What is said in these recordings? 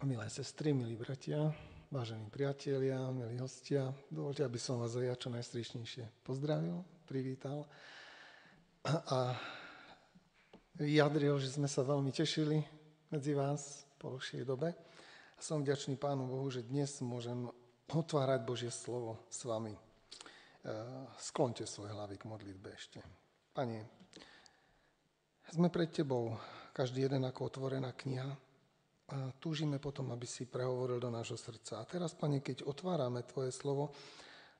Milé sestry, milí bratia, vážení priatelia, milí hostia, dovolte, aby som vás aj ja čo najstričnejšie pozdravil, privítal a vyjadril, že sme sa veľmi tešili medzi vás po dlhšej dobe. A som vďačný Pánu Bohu, že dnes môžem otvárať Božie slovo s vami. E, sklonte svoje hlavy k modlitbe ešte. Pane, sme pred Tebou, každý jeden ako otvorená kniha, a túžime potom, aby si prehovoril do nášho srdca. A teraz, Pane, keď otvárame Tvoje slovo,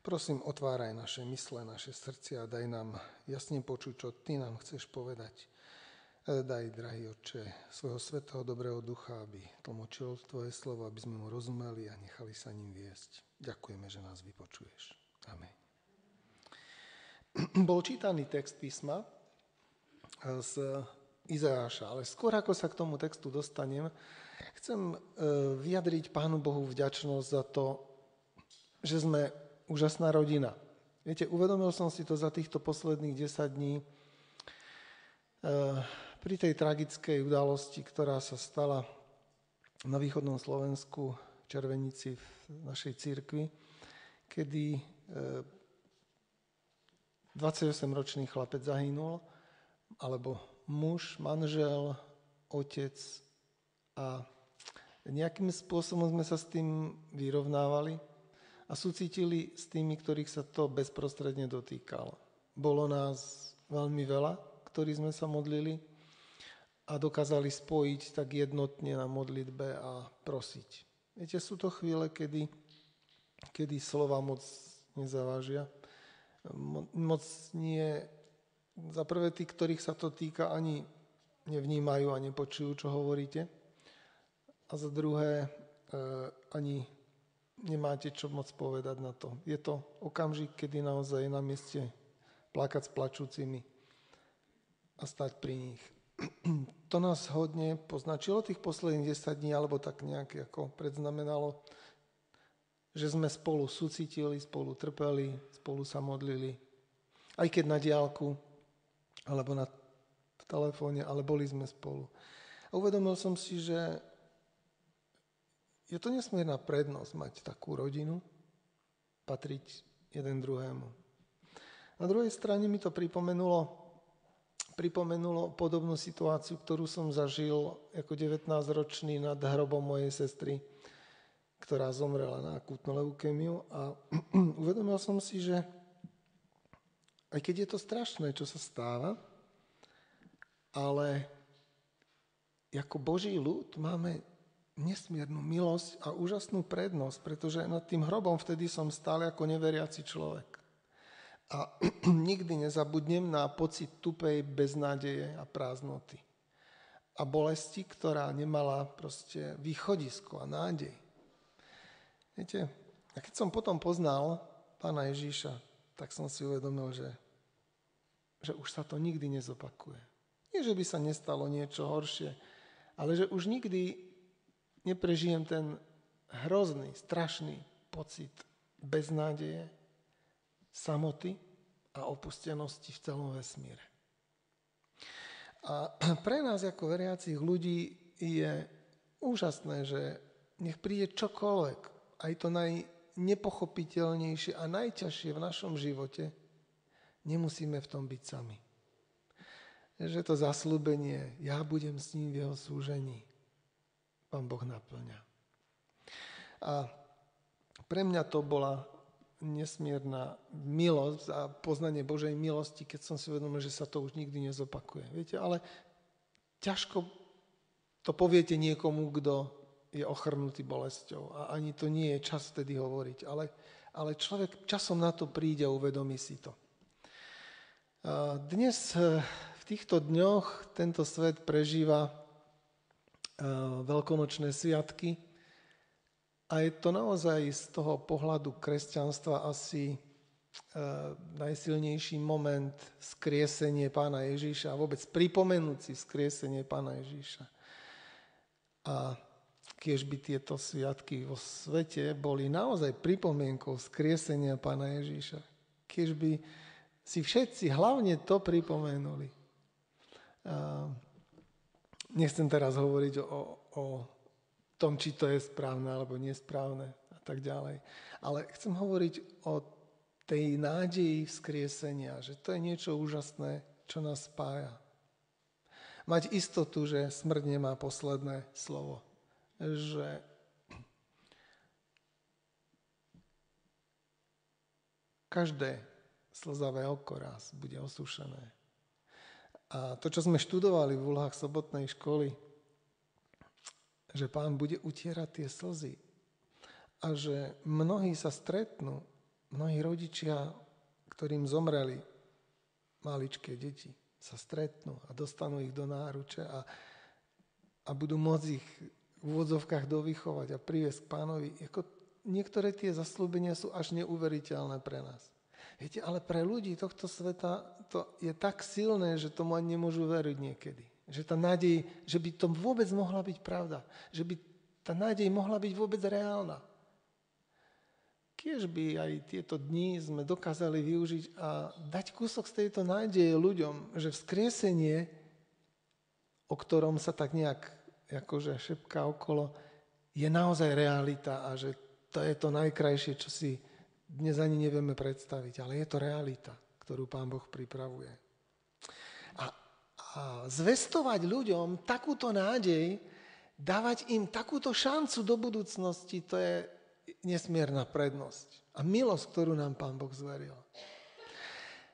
prosím, otváraj naše mysle, naše srdcia a daj nám jasne počuť, čo Ty nám chceš povedať. E, daj, drahý Otče, svojho svetého dobrého ducha, aby tlmočil Tvoje slovo, aby sme mu rozumeli a nechali sa ním viesť. Ďakujeme, že nás vypočuješ. Amen. Bol čítaný text písma z Izajáša, ale skôr ako sa k tomu textu dostanem, Chcem e, vyjadriť Pánu Bohu vďačnosť za to, že sme úžasná rodina. Viete, uvedomil som si to za týchto posledných 10 dní e, pri tej tragickej udalosti, ktorá sa stala na východnom Slovensku v Červenici v našej církvi, kedy 28-ročný e, chlapec zahynul, alebo muž, manžel, otec a nejakým spôsobom sme sa s tým vyrovnávali a súcitili s tými, ktorých sa to bezprostredne dotýkalo. Bolo nás veľmi veľa, ktorí sme sa modlili a dokázali spojiť tak jednotne na modlitbe a prosiť. Viete, sú to chvíle, kedy, kedy slova moc nezavážia. Moc nie... Za prvé tí, ktorých sa to týka, ani nevnímajú a nepočujú, čo hovoríte a za druhé e, ani nemáte čo moc povedať na to. Je to okamžik, kedy naozaj je na mieste plakať s plačúcimi a stať pri nich. To nás hodne poznačilo tých posledných 10 dní, alebo tak nejak ako predznamenalo, že sme spolu sucitili, spolu trpeli, spolu sa modlili. Aj keď na diálku, alebo na telefóne, ale boli sme spolu. A uvedomil som si, že je to nesmierna prednosť mať takú rodinu, patriť jeden druhému. Na druhej strane mi to pripomenulo, pripomenulo podobnú situáciu, ktorú som zažil ako 19-ročný nad hrobom mojej sestry, ktorá zomrela na akútnu leukemiu a uvedomil som si, že aj keď je to strašné, čo sa stáva, ale ako Boží ľud máme nesmiernu milosť a úžasnú prednosť, pretože nad tým hrobom vtedy som stál ako neveriaci človek. A nikdy nezabudnem na pocit tupej beznádeje a prázdnoty. A bolesti, ktorá nemala proste východisko a nádej. Viete, a keď som potom poznal pána Ježíša, tak som si uvedomil, že, že už sa to nikdy nezopakuje. Nie, že by sa nestalo niečo horšie, ale že už nikdy neprežijem ten hrozný, strašný pocit beznádeje, samoty a opustenosti v celom vesmíre. A pre nás ako veriacich ľudí je úžasné, že nech príde čokoľvek, aj to najnepochopiteľnejšie a najťažšie v našom živote, nemusíme v tom byť sami. Že to zaslúbenie, ja budem s ním v jeho súžení, Pán Boh naplňa. A pre mňa to bola nesmierna milosť a poznanie Božej milosti, keď som si uvedomil, že sa to už nikdy nezopakuje. Viete, ale ťažko to poviete niekomu, kto je ochrnutý bolesťou. A ani to nie je čas vtedy hovoriť. Ale, ale človek časom na to príde a uvedomí si to. Dnes eh, v týchto dňoch tento svet prežíva veľkonočné sviatky. A je to naozaj z toho pohľadu kresťanstva asi eh, najsilnejší moment skriesenie pána Ježíša vôbec pripomenúci skriesenie pána Ježíša. A keď by tieto sviatky vo svete boli naozaj pripomienkou skriesenia pána Ježíša, keď by si všetci hlavne to pripomenuli. A Nechcem teraz hovoriť o, o tom, či to je správne alebo nesprávne a tak ďalej. Ale chcem hovoriť o tej nádeji vzkriesenia, že to je niečo úžasné, čo nás spája. Mať istotu, že smrť nemá posledné slovo. Že každé slzavé oko raz bude osušené. A to, čo sme študovali v úlohách sobotnej školy, že pán bude utierať tie slzy a že mnohí sa stretnú, mnohí rodičia, ktorým zomreli maličké deti, sa stretnú a dostanú ich do náruče a, a budú môcť ich v úvodzovkách dovychovať a priviesť k pánovi. Jako niektoré tie zaslúbenia sú až neuveriteľné pre nás. Viete, ale pre ľudí tohto sveta to je tak silné, že tomu ani nemôžu veriť niekedy. Že tá nádej, že by to vôbec mohla byť pravda. Že by tá nádej mohla byť vôbec reálna. Kiež by aj tieto dni sme dokázali využiť a dať kúsok z tejto nádeje ľuďom, že vzkriesenie, o ktorom sa tak nejak akože šepká okolo, je naozaj realita a že to je to najkrajšie, čo si dnes ani nevieme predstaviť, ale je to realita, ktorú Pán Boh pripravuje. A, a zvestovať ľuďom takúto nádej, dávať im takúto šancu do budúcnosti, to je nesmierna prednosť a milosť, ktorú nám Pán Boh zveril.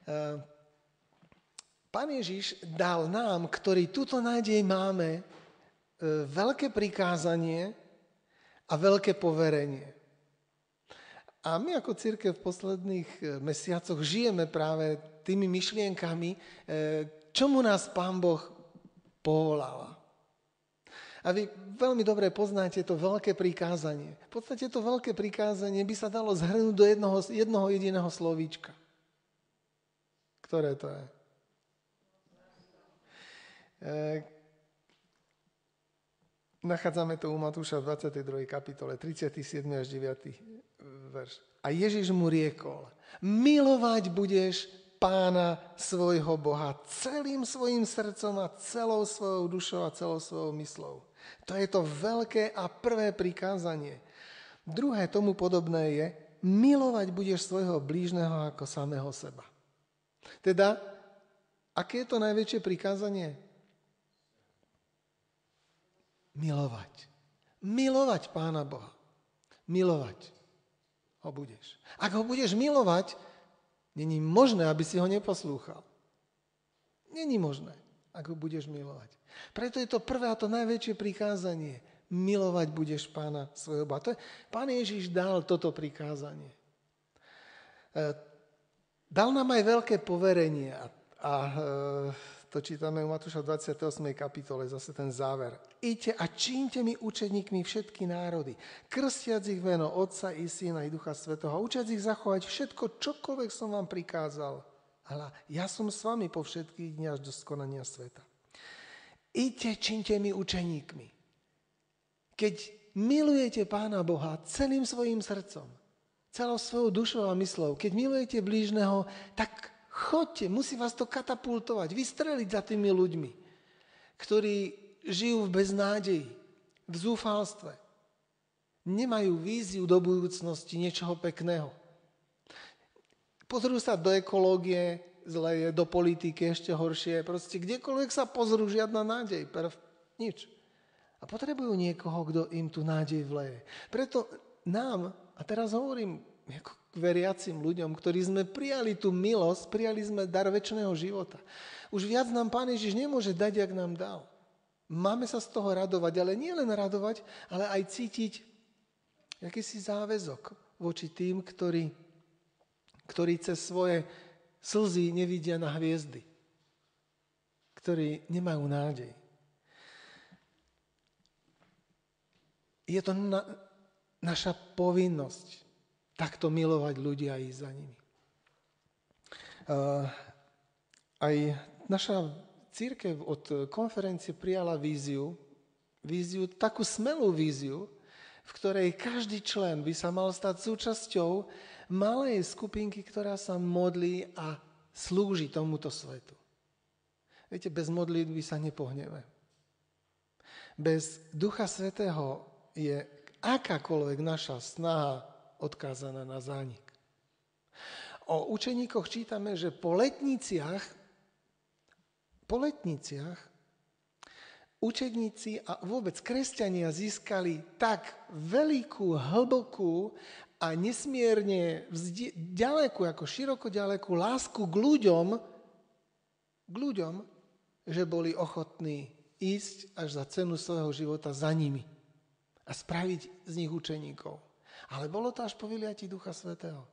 E, Pán Ježiš dal nám, ktorí túto nádej máme, e, veľké prikázanie a veľké poverenie. A my ako církev v posledných e, mesiacoch žijeme práve tými myšlienkami, e, čomu nás Pán Boh povolala. A vy veľmi dobre poznáte to veľké prikázanie. V podstate to veľké prikázanie by sa dalo zhrnúť do jednoho, jednoho jediného slovíčka. Ktoré to je? E, nachádzame to u Matúša v 22. kapitole, 37. až 9 verš. A Ježiš mu riekol, milovať budeš pána svojho Boha celým svojim srdcom a celou svojou dušou a celou svojou myslou. To je to veľké a prvé prikázanie. Druhé tomu podobné je, milovať budeš svojho blížneho ako samého seba. Teda, aké je to najväčšie prikázanie? Milovať. Milovať Pána Boha. Milovať ho budeš. Ak ho budeš milovať, není možné, aby si ho neposlúchal. Není možné, ak ho budeš milovať. Preto je to prvé a to najväčšie prikázanie. Milovať budeš pána svojho Boha. Pán Ježiš dal toto prikázanie. E, dal nám aj veľké poverenie a, a e, to čítame u Matúša 28. kapitole, zase ten záver. Iďte a čínte mi učeníkmi všetky národy, krstiac ich meno Otca i Syna i Ducha Svetoho učiac ich zachovať všetko, čokoľvek som vám prikázal. Ale ja som s vami po všetkých dni až do skonania sveta. Iďte, čínte mi učeníkmi. Keď milujete Pána Boha celým svojim srdcom, celou svojou dušou a myslou, keď milujete blížneho, tak Chodte, musí vás to katapultovať, vystreliť za tými ľuďmi, ktorí žijú v beznádeji, v zúfalstve. Nemajú víziu do budúcnosti niečoho pekného. Pozrú sa do ekológie, zle je, do politiky ešte horšie. Proste kdekoľvek sa pozrú, žiadna nádej, perf, nič. A potrebujú niekoho, kto im tu nádej vleje. Preto nám, a teraz hovorím ako veriacim ľuďom, ktorí sme prijali tú milosť, prijali sme dar väčšného života. Už viac nám Pán Ježiš nemôže dať, jak nám dal. Máme sa z toho radovať, ale nie len radovať, ale aj cítiť akýsi záväzok voči tým, ktorí, ktorí cez svoje slzy nevidia na hviezdy, ktorí nemajú nádej. Je to na, naša povinnosť takto milovať ľudia a ísť za nimi. Uh, aj naša církev od konferencie prijala víziu, víziu, takú smelú víziu, v ktorej každý člen by sa mal stať súčasťou malej skupinky, ktorá sa modlí a slúži tomuto svetu. Viete, bez modlitby sa nepohneme. Bez Ducha Svetého je akákoľvek naša snaha odkázaná na zánik. O učeníkoch čítame, že po letniciach, po letniciach učeníci a vôbec kresťania získali tak veľkú, hlbokú a nesmierne vzdi- ďalekú, ako široko ďalekú lásku k ľuďom, k ľuďom, že boli ochotní ísť až za cenu svojho života za nimi a spraviť z nich učeníkov. Ale bolo to až po vyliati Ducha Svetého.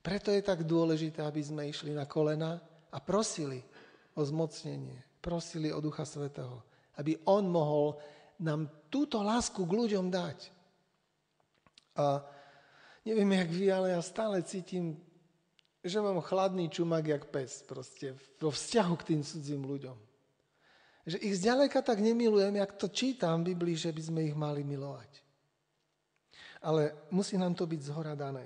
Preto je tak dôležité, aby sme išli na kolena a prosili o zmocnenie, prosili o Ducha Svetého, aby On mohol nám túto lásku k ľuďom dať. A neviem, jak vy, ale ja stále cítim, že mám chladný čumak jak pes, proste vo vzťahu k tým cudzím ľuďom. Že ich zďaleka tak nemilujem, jak to čítam v Biblii, že by sme ich mali milovať ale musí nám to byť zhora dané.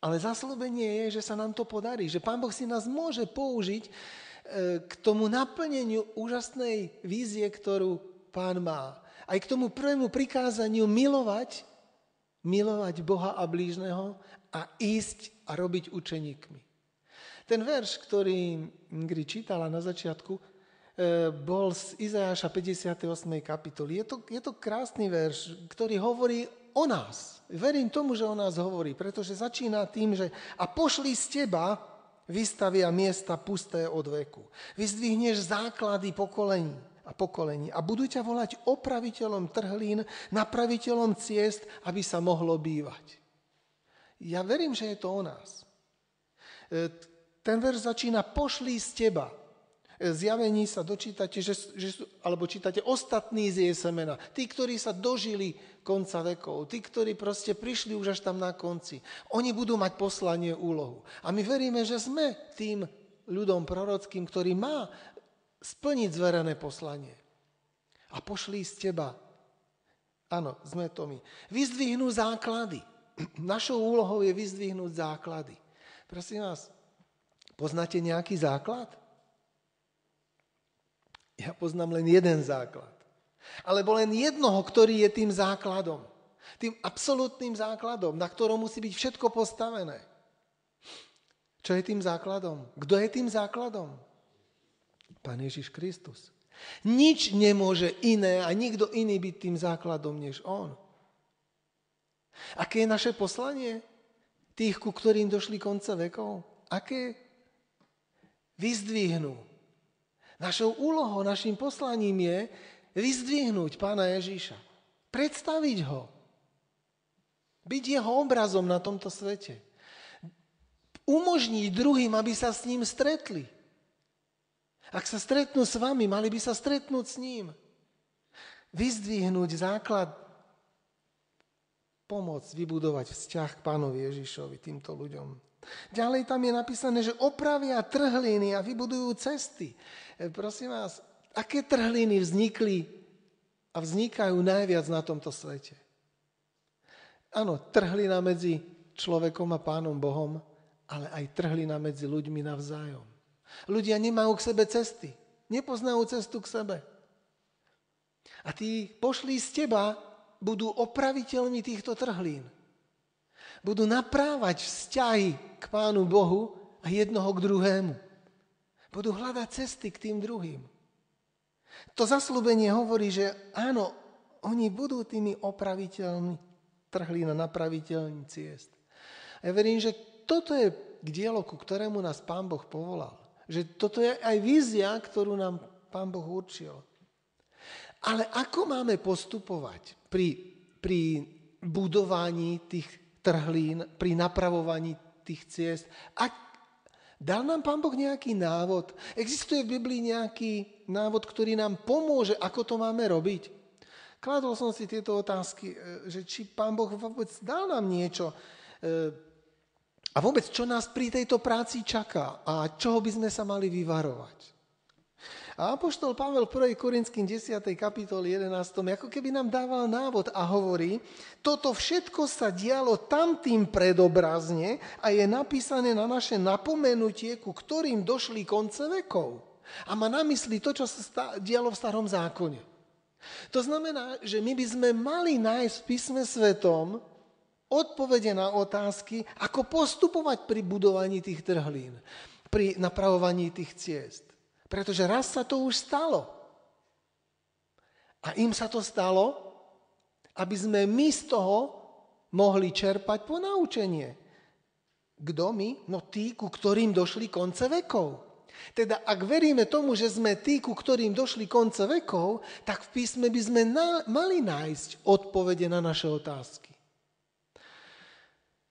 Ale zaslúbenie je, že sa nám to podarí, že Pán Boh si nás môže použiť e, k tomu naplneniu úžasnej vízie, ktorú Pán má. Aj k tomu prvému prikázaniu milovať, milovať Boha a blížneho a ísť a robiť učeníkmi. Ten verš, ktorý Ingrid čítala na začiatku, e, bol z Izajaša 58. kapitoly. Je to, je to krásny verš, ktorý hovorí o nás. Verím tomu, že o nás hovorí, pretože začína tým, že a pošli z teba vystavia miesta pusté od veku. Vyzdvihneš základy pokolení a pokolení a budú ťa volať opraviteľom trhlín, napraviteľom ciest, aby sa mohlo bývať. Ja verím, že je to o nás. E, ten verš začína pošli z teba zjavení sa dočítate, že, že, alebo čítate ostatní z jej semena. Tí, ktorí sa dožili konca vekov, tí, ktorí proste prišli už až tam na konci. Oni budú mať poslanie úlohu. A my veríme, že sme tým ľudom prorockým, ktorý má splniť zverené poslanie. A pošli z teba. Áno, sme to my. Vyzdvihnú základy. Našou úlohou je vyzdvihnúť základy. Prosím vás, poznáte nejaký základ? Ja poznám len jeden základ. Alebo len jednoho, ktorý je tým základom. Tým absolútnym základom, na ktorom musí byť všetko postavené. Čo je tým základom? Kto je tým základom? Pán Ježiš Kristus. Nič nemôže iné a nikto iný byť tým základom než On. Aké je naše poslanie? Tých, ku ktorým došli konce vekov? Aké? Vyzdvihnú Našou úlohou, našim poslaním je vyzdvihnúť pána Ježíša. Predstaviť ho. Byť jeho obrazom na tomto svete. Umožniť druhým, aby sa s ním stretli. Ak sa stretnú s vami, mali by sa stretnúť s ním. Vyzdvihnúť základ pomôcť vybudovať vzťah k pánovi Ježišovi, týmto ľuďom. Ďalej tam je napísané, že opravia trhliny a vybudujú cesty. E, prosím vás, aké trhliny vznikli a vznikajú najviac na tomto svete? Áno, trhlina medzi človekom a pánom Bohom, ale aj trhlina medzi ľuďmi navzájom. Ľudia nemajú k sebe cesty. Nepoznajú cestu k sebe. A tí pošli z teba budú opraviteľmi týchto trhlín. Budú naprávať vzťahy Pánu Bohu a jednoho k druhému. Budú hľadať cesty k tým druhým. To zaslúbenie hovorí, že áno, oni budú tými opraviteľmi, trhli na napraviteľní ciest. A ja verím, že toto je k dielu, ku ktorému nás Pán Boh povolal. Že toto je aj vízia, ktorú nám Pán Boh určil. Ale ako máme postupovať pri, pri budovaní tých trhlín, pri napravovaní tých ciest? Ak, Dal nám Pán Boh nejaký návod? Existuje v Biblii nejaký návod, ktorý nám pomôže, ako to máme robiť? Kladol som si tieto otázky, e, že či Pán Boh vôbec dal nám niečo e, a vôbec čo nás pri tejto práci čaká a čoho by sme sa mali vyvarovať. A Apoštol Pavel v 1. Korinským 10. kapitole 11. ako keby nám dával návod a hovorí, toto všetko sa dialo tamtým predobrazne a je napísané na naše napomenutie, ku ktorým došli konce vekov. A má na mysli to, čo sa dialo v starom zákone. To znamená, že my by sme mali nájsť v písme svetom odpovede na otázky, ako postupovať pri budovaní tých trhlín, pri napravovaní tých ciest. Pretože raz sa to už stalo. A im sa to stalo, aby sme my z toho mohli čerpať po naučenie. Kto my? No tí, ku ktorým došli konce vekov. Teda ak veríme tomu, že sme tí, ku ktorým došli konce vekov, tak v písme by sme na, mali nájsť odpovede na naše otázky.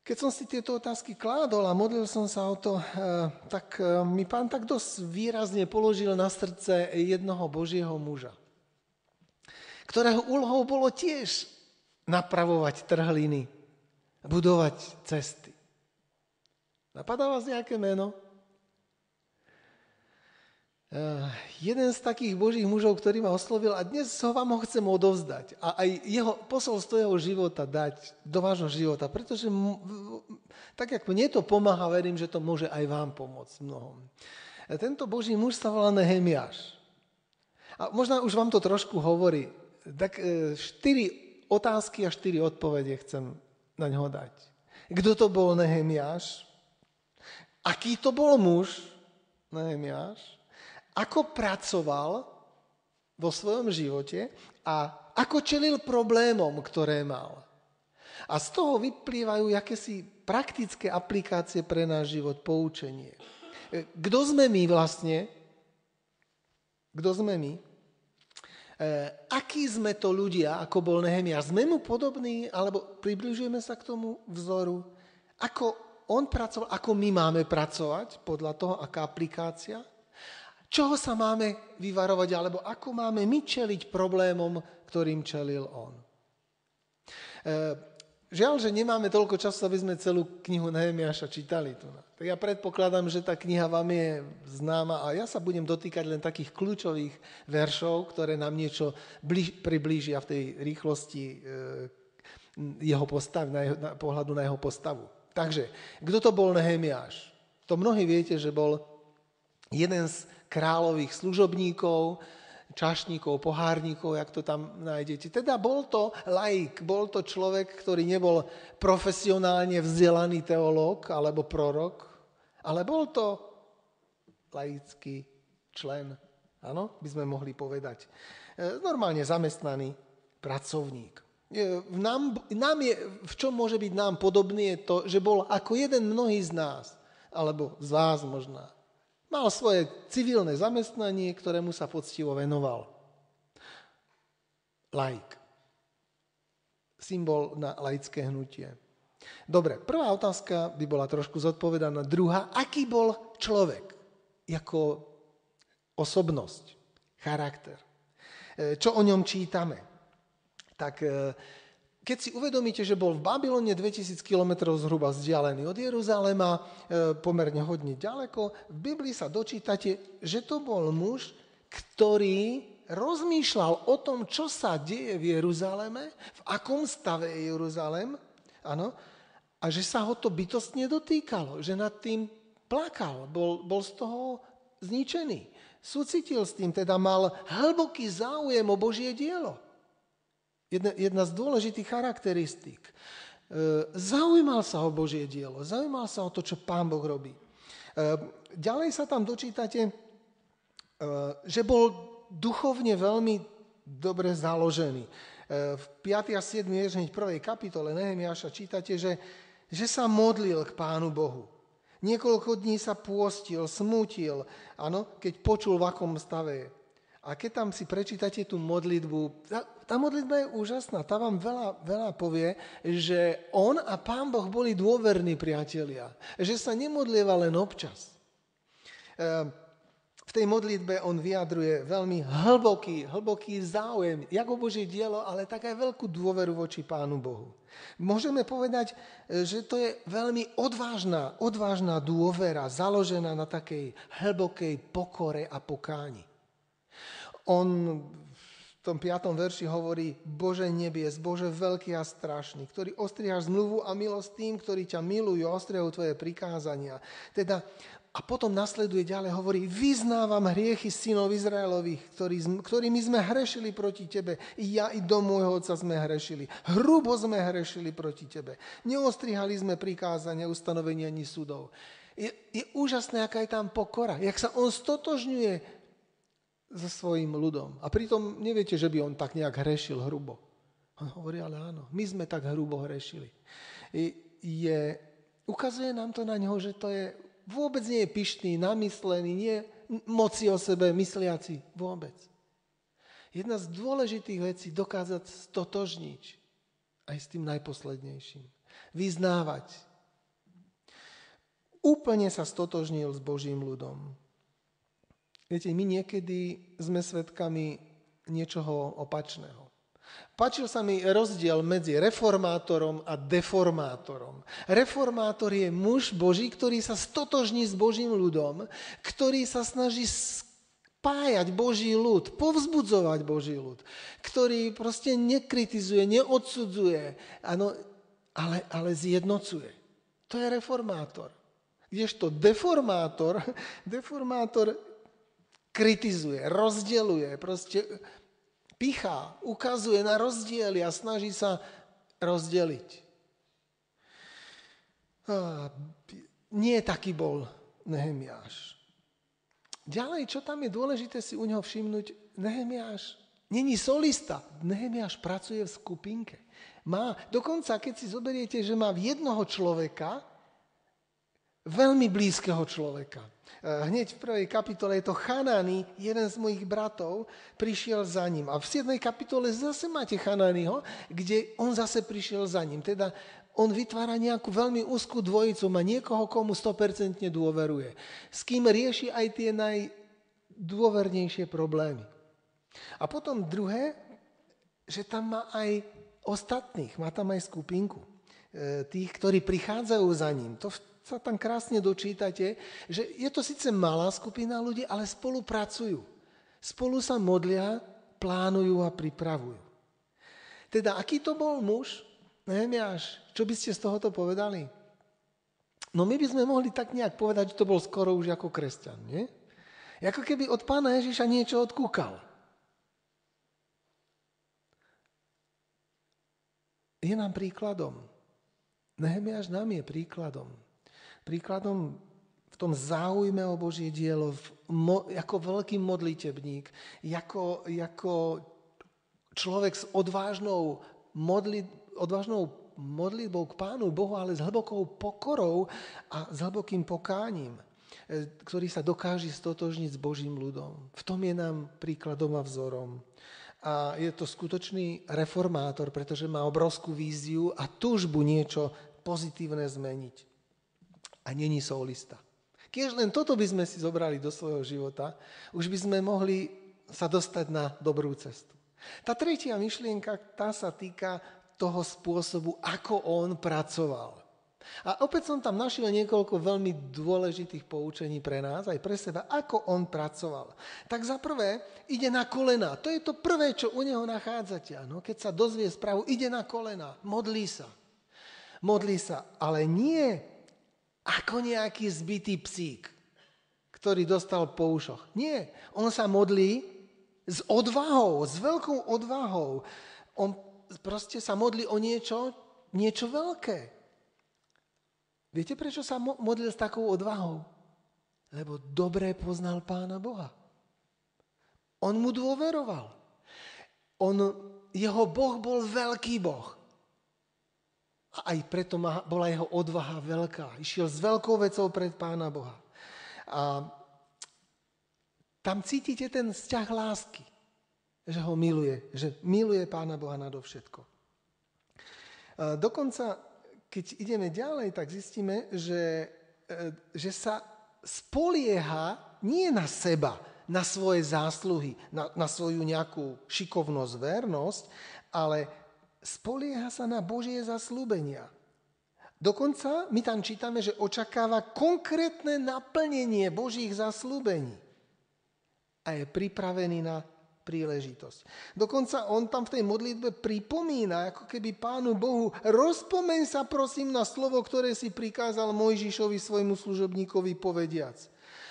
Keď som si tieto otázky kládol a modlil som sa o to, eh, tak eh, mi pán tak dosť výrazne položil na srdce jednoho Božieho muža, ktorého úlohou bolo tiež napravovať trhliny, budovať cesty. Napadá vás nejaké meno? Uh, jeden z takých božích mužov, ktorý ma oslovil a dnes ho vám ho chcem odovzdať a aj jeho posolstvo jeho života dať do vášho života, pretože tak ako mne to pomáha, verím, že to môže aj vám pomôcť mnohom. A tento boží muž sa volá Nehemiáš. A možno už vám to trošku hovorí. Tak e, štyri otázky a štyri odpovede chcem na ňo dať. Kto to bol Nehemiáš? Aký to bol muž Nehemiáš? Ako pracoval vo svojom živote a ako čelil problémom, ktoré mal. A z toho vyplývajú akési praktické aplikácie pre náš život, poučenie. Kto sme my vlastne? Kto sme my? E, akí sme to ľudia, ako bol Nehemia? Sme mu podobní, alebo približujeme sa k tomu vzoru? Ako on pracoval, ako my máme pracovať, podľa toho, aká aplikácia? Čoho sa máme vyvarovať, alebo ako máme my čeliť problémom, ktorým čelil on. E, žiaľ, že nemáme toľko času, aby sme celú knihu Nehemiaša čítali. Tu. Tak ja predpokladám, že tá kniha vám je známa a ja sa budem dotýkať len takých kľúčových veršov, ktoré nám niečo bliž, priblížia v tej rýchlosti e, jeho postav, na, jeho, na pohľadu na jeho postavu. Takže, kto to bol Nehemiáš? To mnohí viete, že bol jeden z kráľových služobníkov, čašníkov, pohárníkov, jak to tam nájdete. Teda bol to laik, bol to človek, ktorý nebol profesionálne vzdelaný teológ alebo prorok, ale bol to laický člen, áno, by sme mohli povedať. E, normálne zamestnaný pracovník. E, nám, nám je, v čom môže byť nám podobný je to, že bol ako jeden mnohý z nás, alebo z vás možná. Mal svoje civilné zamestnanie, ktorému sa poctivo venoval. Laik. Symbol na laické hnutie. Dobre, prvá otázka by bola trošku zodpovedaná. Druhá, aký bol človek ako osobnosť, charakter? E, čo o ňom čítame? Tak e, keď si uvedomíte, že bol v Babylone 2000 km zhruba vzdialený od Jeruzalema, e, pomerne hodne ďaleko, v Biblii sa dočítate, že to bol muž, ktorý rozmýšľal o tom, čo sa deje v Jeruzaleme, v akom stave je Jeruzalem, áno, a že sa ho to bytostne dotýkalo, že nad tým plakal, bol, bol z toho zničený. Súcitil s tým, teda mal hlboký záujem o Božie dielo. Jedna, jedna z dôležitých charakteristík. E, zaujímal sa o Božie dielo, zaujímal sa o to, čo Pán Boh robí. E, ďalej sa tam dočítate, e, že bol duchovne veľmi dobre založený. V 5. a 7. v prvej kapitole Nehemiáša čítate, že, že sa modlil k Pánu Bohu. Niekoľko dní sa pôstil, smútil, ano, keď počul, v akom stave je. A keď tam si prečítate tú modlitbu, tá, modlitba je úžasná, tá vám veľa, veľa povie, že on a pán Boh boli dôverní priatelia, že sa nemodlieva len občas. Ehm, v tej modlitbe on vyjadruje veľmi hlboký, hlboký záujem, jak o Božie dielo, ale tak aj veľkú dôveru voči Pánu Bohu. Môžeme povedať, že to je veľmi odvážna, odvážna dôvera, založená na takej hlbokej pokore a pokáni. On tom piatom verši hovorí, Bože nebies, Bože veľký a strašný, ktorý ostrihaš zmluvu a milosť tým, ktorí ťa milujú a tvoje prikázania. Teda a potom nasleduje ďalej, hovorí, vyznávam hriechy synov Izraelových, ktorý, ktorými sme hrešili proti tebe. I ja, i do môjho otca sme hrešili. Hrubo sme hrešili proti tebe. Neostrihali sme prikázania, ustanovenia ani súdov. Je, je úžasné, aká je tam pokora. Jak sa on stotožňuje so svojím ľudom. A pritom neviete, že by on tak nejak hrešil hrubo. On hovorí, ale áno, my sme tak hrubo hrešili. Je, ukazuje nám to na ňo, že to je vôbec nie je pyšný, namyslený, nie moci o sebe mysliaci. Vôbec. Jedna z dôležitých vecí dokázať stotožniť aj s tým najposlednejším. Vyznávať. Úplne sa stotožnil s Božím ľudom. Viete, my niekedy sme svedkami niečoho opačného. Pačil sa mi rozdiel medzi reformátorom a deformátorom. Reformátor je muž Boží, ktorý sa stotožní s Božím ľudom, ktorý sa snaží spájať Boží ľud, povzbudzovať Boží ľud, ktorý proste nekritizuje, neodsudzuje, ano, ale, ale zjednocuje. To je reformátor. Kdežto deformátor, deformátor kritizuje, rozdeluje, proste pichá, ukazuje na rozdiely a snaží sa rozdeliť. Nie taký bol Nehemiáš. Ďalej, čo tam je dôležité si u neho všimnúť, Nehemiáš není solista. Nehemiáš pracuje v skupinke. Má, dokonca keď si zoberiete, že má v jednoho človeka, veľmi blízkeho človeka. Eh, hneď v prvej kapitole je to Chanany, jeden z mojich bratov, prišiel za ním. A v 7. kapitole zase máte Chanányho, kde on zase prišiel za ním. Teda on vytvára nejakú veľmi úzkú dvojicu, má niekoho, komu 100% dôveruje. S kým rieši aj tie najdôvernejšie problémy. A potom druhé, že tam má aj ostatných, má tam aj skupinku eh, tých, ktorí prichádzajú za ním. To sa tam krásne dočítate, že je to síce malá skupina ľudí, ale spolupracujú. Spolu sa modlia, plánujú a pripravujú. Teda, aký to bol muž? Nehemiáš, čo by ste z tohoto povedali? No my by sme mohli tak nejak povedať, že to bol skoro už ako kresťan, nie? Ako keby od pána Ježiša niečo odkúkal. Je nám príkladom. Nehemiáš nám je príkladom príkladom v tom záujme o Božie dielo, mo, ako veľký modlitebník, ako, ako človek s odvážnou, modli, odvážnou modlitbou k Pánu Bohu, ale s hlbokou pokorou a s hlbokým pokáním, e, ktorý sa dokáže stotožniť s Božím ľudom. V tom je nám príkladom a vzorom. A je to skutočný reformátor, pretože má obrovskú víziu a túžbu niečo pozitívne zmeniť a není solista. Keď len toto by sme si zobrali do svojho života, už by sme mohli sa dostať na dobrú cestu. Tá tretia myšlienka, tá sa týka toho spôsobu, ako on pracoval. A opäť som tam našiel niekoľko veľmi dôležitých poučení pre nás, aj pre seba, ako on pracoval. Tak za prvé, ide na kolena. To je to prvé, čo u neho nachádzate. Ano? Keď sa dozvie správu, ide na kolena, modlí sa. Modlí sa, ale nie ako nejaký zbytý psík, ktorý dostal po ušoch. Nie, on sa modlí s odvahou, s veľkou odvahou. On proste sa modlí o niečo, niečo veľké. Viete, prečo sa modlil s takou odvahou? Lebo dobre poznal Pána Boha. On mu dôveroval. On, jeho Boh bol veľký Boh. A aj preto bola jeho odvaha veľká. Išiel s veľkou vecou pred Pána Boha. A tam cítite ten vzťah lásky, že ho miluje, že miluje Pána Boha nadovšetko. Dokonca, keď ideme ďalej, tak zistíme, že, e, že sa spolieha nie na seba, na svoje zásluhy, na, na svoju nejakú šikovnosť, vernosť, ale spolieha sa na Božie zaslúbenia. Dokonca my tam čítame, že očakáva konkrétne naplnenie Božích zaslúbení a je pripravený na príležitosť. Dokonca on tam v tej modlitbe pripomína, ako keby Pánu Bohu, rozpomeň sa prosím na slovo, ktoré si prikázal Mojžišovi svojmu služobníkovi povediac.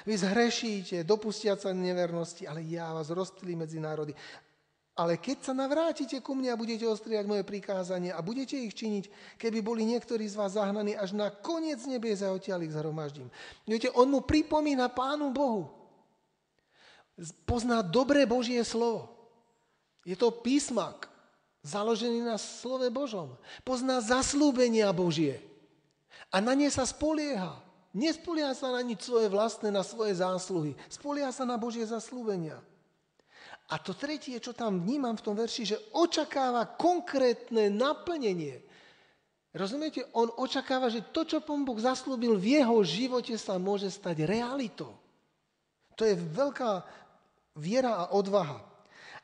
Vy zhrešíte, dopustiať sa nevernosti, ale ja vás rozptýlim medzi národy. Ale keď sa navrátite ku mne a budete ostriať moje prikázanie a budete ich činiť, keby boli niektorí z vás zahnaní až na koniec nebies a odtiaľ ich zhromaždím. Viete, on mu pripomína Pánu Bohu. Pozná dobré Božie slovo. Je to písmak, založený na slove Božom. Pozná zaslúbenia Božie. A na ne sa spolieha. Nespolieha sa na nič svoje vlastné, na svoje zásluhy. Spolieha sa na Božie zaslúbenia. A to tretie, čo tam vnímam v tom verši, že očakáva konkrétne naplnenie. Rozumiete? On očakáva, že to, čo pán Boh zaslúbil v jeho živote, sa môže stať realitou. To je veľká viera a odvaha.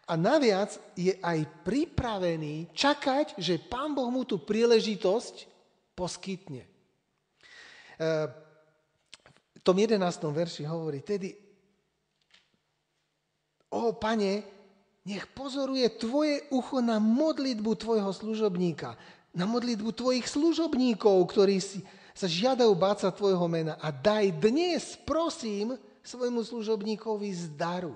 A naviac je aj pripravený čakať, že pán Boh mu tú príležitosť poskytne. E, v tom 11. verši hovorí, tedy O pane, nech pozoruje tvoje ucho na modlitbu tvojho služobníka, na modlitbu tvojich služobníkov, ktorí si, sa žiadajú báca tvojho mena a daj dnes, prosím, svojmu služobníkovi zdaru.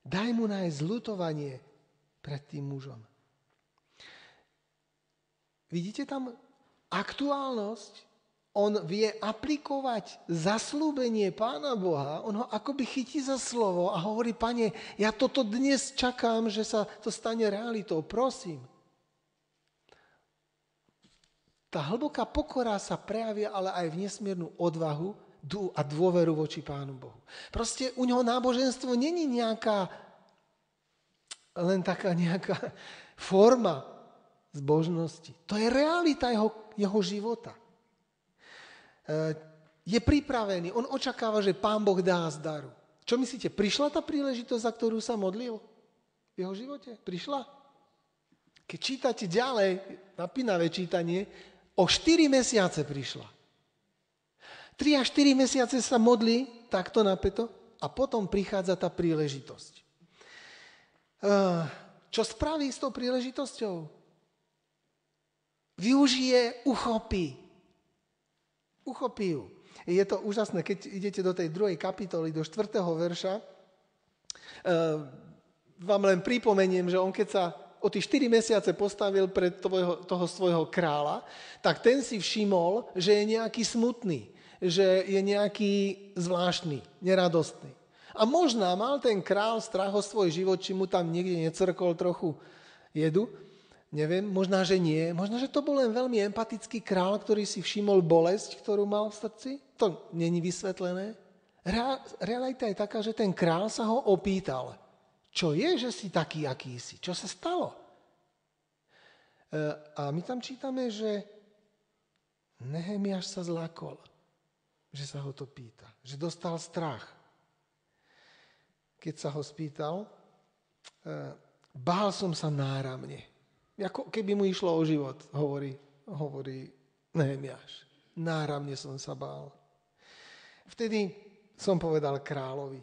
Daj mu nájsť zlutovanie pred tým mužom. Vidíte tam aktuálnosť on vie aplikovať zaslúbenie Pána Boha, on ho akoby chytí za slovo a hovorí, pane, ja toto dnes čakám, že sa to stane realitou, prosím. Tá hlboká pokora sa prejavia ale aj v nesmiernu odvahu a dôveru voči Pánu Bohu. Proste u neho náboženstvo není nejaká len taká nejaká forma zbožnosti. To je realita jeho, jeho života. Eh, je pripravený, on očakáva, že pán Boh dá zdaru. Čo myslíte, prišla tá príležitosť, za ktorú sa modlil v jeho živote? Prišla? Keď čítate ďalej, napínavé čítanie, o 4 mesiace prišla. 3 až 4 mesiace sa modlí, takto napeto, a potom prichádza tá príležitosť. Eh, čo spraví s tou príležitosťou? Využije, uchopí uchopí ju. Je to úžasné, keď idete do tej druhej kapitoly, do štvrtého verša, uh, vám len pripomeniem, že on keď sa o tie 4 mesiace postavil pred toho, toho svojho kráľa, tak ten si všimol, že je nejaký smutný, že je nejaký zvláštny, neradostný. A možná mal ten král strach o svoj život, či mu tam niekde necrkol trochu jedu, Neviem, možná, že nie. Možná, že to bol len veľmi empatický král, ktorý si všimol bolesť, ktorú mal v srdci. To není vysvetlené. Realita je taká, že ten král sa ho opýtal, čo je, že si taký, aký si? Čo sa stalo? E, a my tam čítame, že Nehemiáš sa zlakol, že sa ho to pýta, že dostal strach. Keď sa ho spýtal, e, bál som sa náramne. Ako keby mu išlo o život, hovorí, hovorí Nehemiáš. Náramne som sa bál. Vtedy som povedal kráľovi,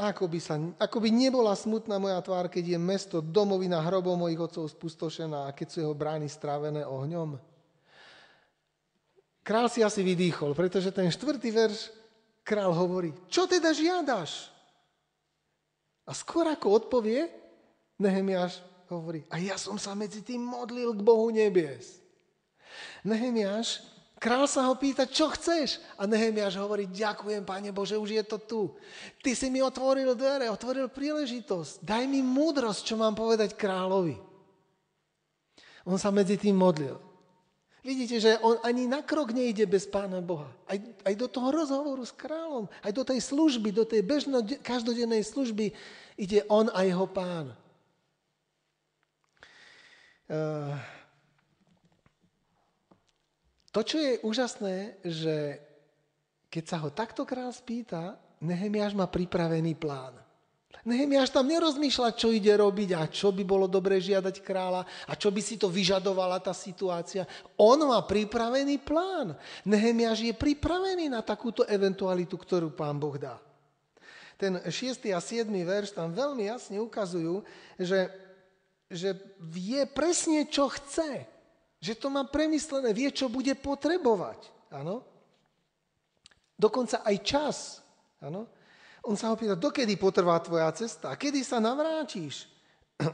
ako by, sa, ako by nebola smutná moja tvár, keď je mesto domovina hrobov mojich otcov spustošená a keď sú jeho brány strávené ohňom. Král si asi vydýchol, pretože ten štvrtý verš král hovorí, čo teda žiadaš? A skôr ako odpovie, Nehemiáš hovorí, a ja som sa medzi tým modlil k Bohu nebies. Nehemiáš, král sa ho pýta, čo chceš? A Nehemiáš hovorí, ďakujem, Pane Bože, už je to tu. Ty si mi otvoril dvere, otvoril príležitosť. Daj mi múdrosť, čo mám povedať kráľovi. On sa medzi tým modlil. Vidíte, že on ani na krok nejde bez Pána Boha. Aj, aj do toho rozhovoru s kráľom, aj do tej služby, do tej bežno, každodennej služby ide on a jeho pán. Eh, to, čo je úžasné, že keď sa ho takto král spýta, Nehemiáš má pripravený plán. Nehemiáš tam nerozmýšľa, čo ide robiť a čo by bolo dobre žiadať kráľa a čo by si to vyžadovala tá situácia. On má pripravený plán. Nehemiáš je pripravený na takúto eventualitu, ktorú pán Boh dá. Ten 6. a 7. verš tam veľmi jasne ukazujú, že, že vie presne, čo chce. Že to má premyslené, vie, čo bude potrebovať. Áno? Dokonca aj čas. Áno? On sa ho pýta, dokedy potrvá tvoja cesta? Kedy sa navrátiš?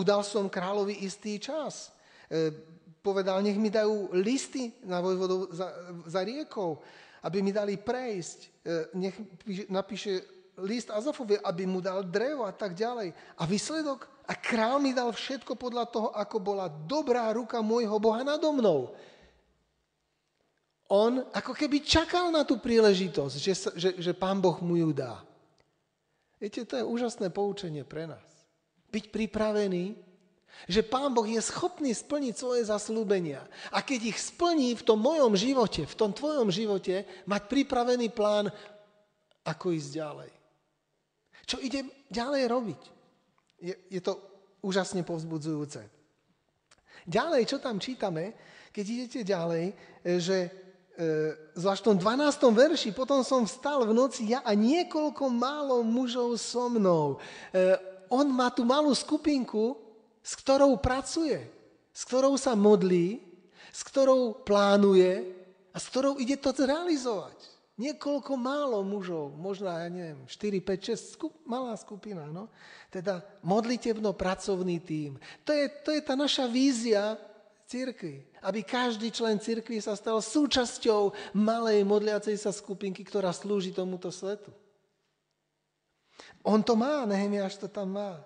Udal som kráľovi istý čas. E, povedal, nech mi dajú listy na vojvodu za, za riekou, aby mi dali prejsť. E, nech napíše list Azafovi, aby mu dal drevo a tak ďalej. A výsledok? A král mi dal všetko podľa toho, ako bola dobrá ruka môjho Boha nado mnou on ako keby čakal na tú príležitosť, že, že, že pán Boh mu ju dá. Viete, to je úžasné poučenie pre nás. Byť pripravený, že pán Boh je schopný splniť svoje zaslúbenia. A keď ich splní v tom mojom živote, v tom tvojom živote, mať pripravený plán, ako ísť ďalej. Čo ide ďalej robiť? Je, je to úžasne povzbudzujúce. Ďalej, čo tam čítame, keď idete ďalej, že E, zvlášť v tom 12. verši, potom som vstal v noci ja a niekoľko málo mužov so mnou. E, on má tú malú skupinku, s ktorou pracuje, s ktorou sa modlí, s ktorou plánuje a s ktorou ide to zrealizovať. Niekoľko málo mužov, možno, ja neviem, 4, 5, 6, skup, malá skupina, no. Teda modlitebno-pracovný tím. To je, to je tá naša vízia církvy. Aby každý člen církvy sa stal súčasťou malej modliacej sa skupinky, ktorá slúži tomuto svetu. On to má, Nehemiáš to tam má.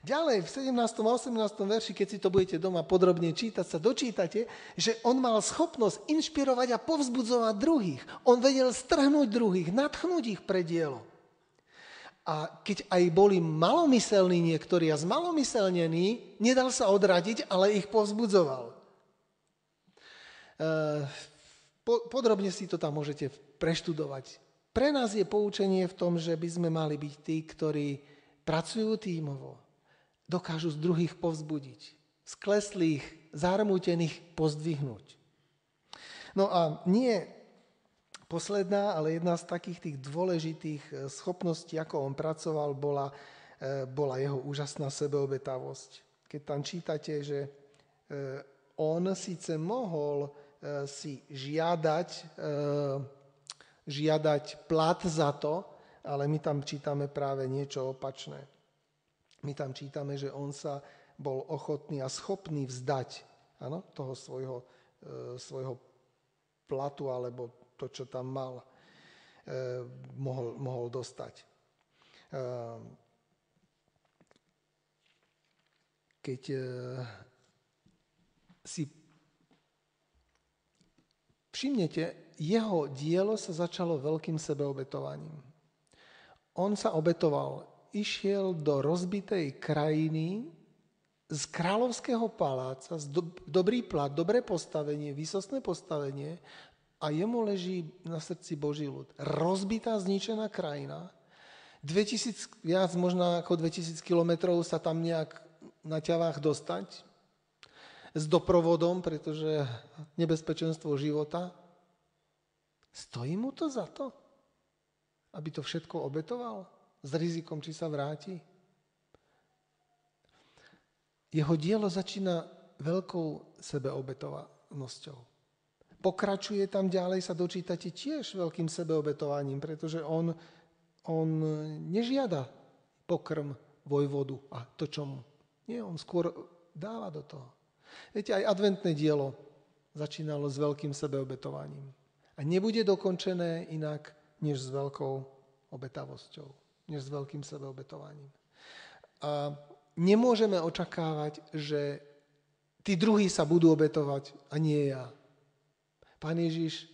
Ďalej, v 17. a 18. verši, keď si to budete doma podrobne čítať, sa dočítate, že on mal schopnosť inšpirovať a povzbudzovať druhých. On vedel strhnúť druhých, natchnúť ich pre dielo. A keď aj boli malomyselní niektorí a zmalomyselnení, nedal sa odradiť, ale ich povzbudzoval. E, podrobne si to tam môžete preštudovať. Pre nás je poučenie v tom, že by sme mali byť tí, ktorí pracujú tímovo, dokážu z druhých povzbudiť, skleslých, zarmútených pozdvihnúť. No a nie posledná, ale jedna z takých tých dôležitých eh, schopností, ako on pracoval, bola, eh, bola jeho úžasná sebeobetavosť. Keď tam čítate, že eh, on síce mohol si žiadať, žiadať plat za to, ale my tam čítame práve niečo opačné. My tam čítame, že on sa bol ochotný a schopný vzdať ano, toho svojho, svojho platu alebo to, čo tam mal, eh, mohol, mohol dostať. Eh, keď eh, si všimnete, jeho dielo sa začalo veľkým sebeobetovaním. On sa obetoval, išiel do rozbitej krajiny z kráľovského paláca, z do, dobrý plat, dobré postavenie, výsostné postavenie a jemu leží na srdci Boží ľud. Rozbitá, zničená krajina, 2000, viac možno ako 2000 kilometrov sa tam nejak na ťavách dostať, s doprovodom, pretože nebezpečenstvo života. Stojí mu to za to, aby to všetko obetoval? S rizikom, či sa vráti? Jeho dielo začína veľkou sebeobetovanosťou pokračuje tam ďalej, sa dočítate tiež veľkým sebeobetovaním, pretože on, on nežiada pokrm vojvodu a to, čo mu. Nie, on skôr dáva do toho. Viete, aj adventné dielo začínalo s veľkým sebeobetovaním. A nebude dokončené inak, než s veľkou obetavosťou, než s veľkým sebeobetovaním. A nemôžeme očakávať, že tí druhí sa budú obetovať a nie ja. Pán Ježiš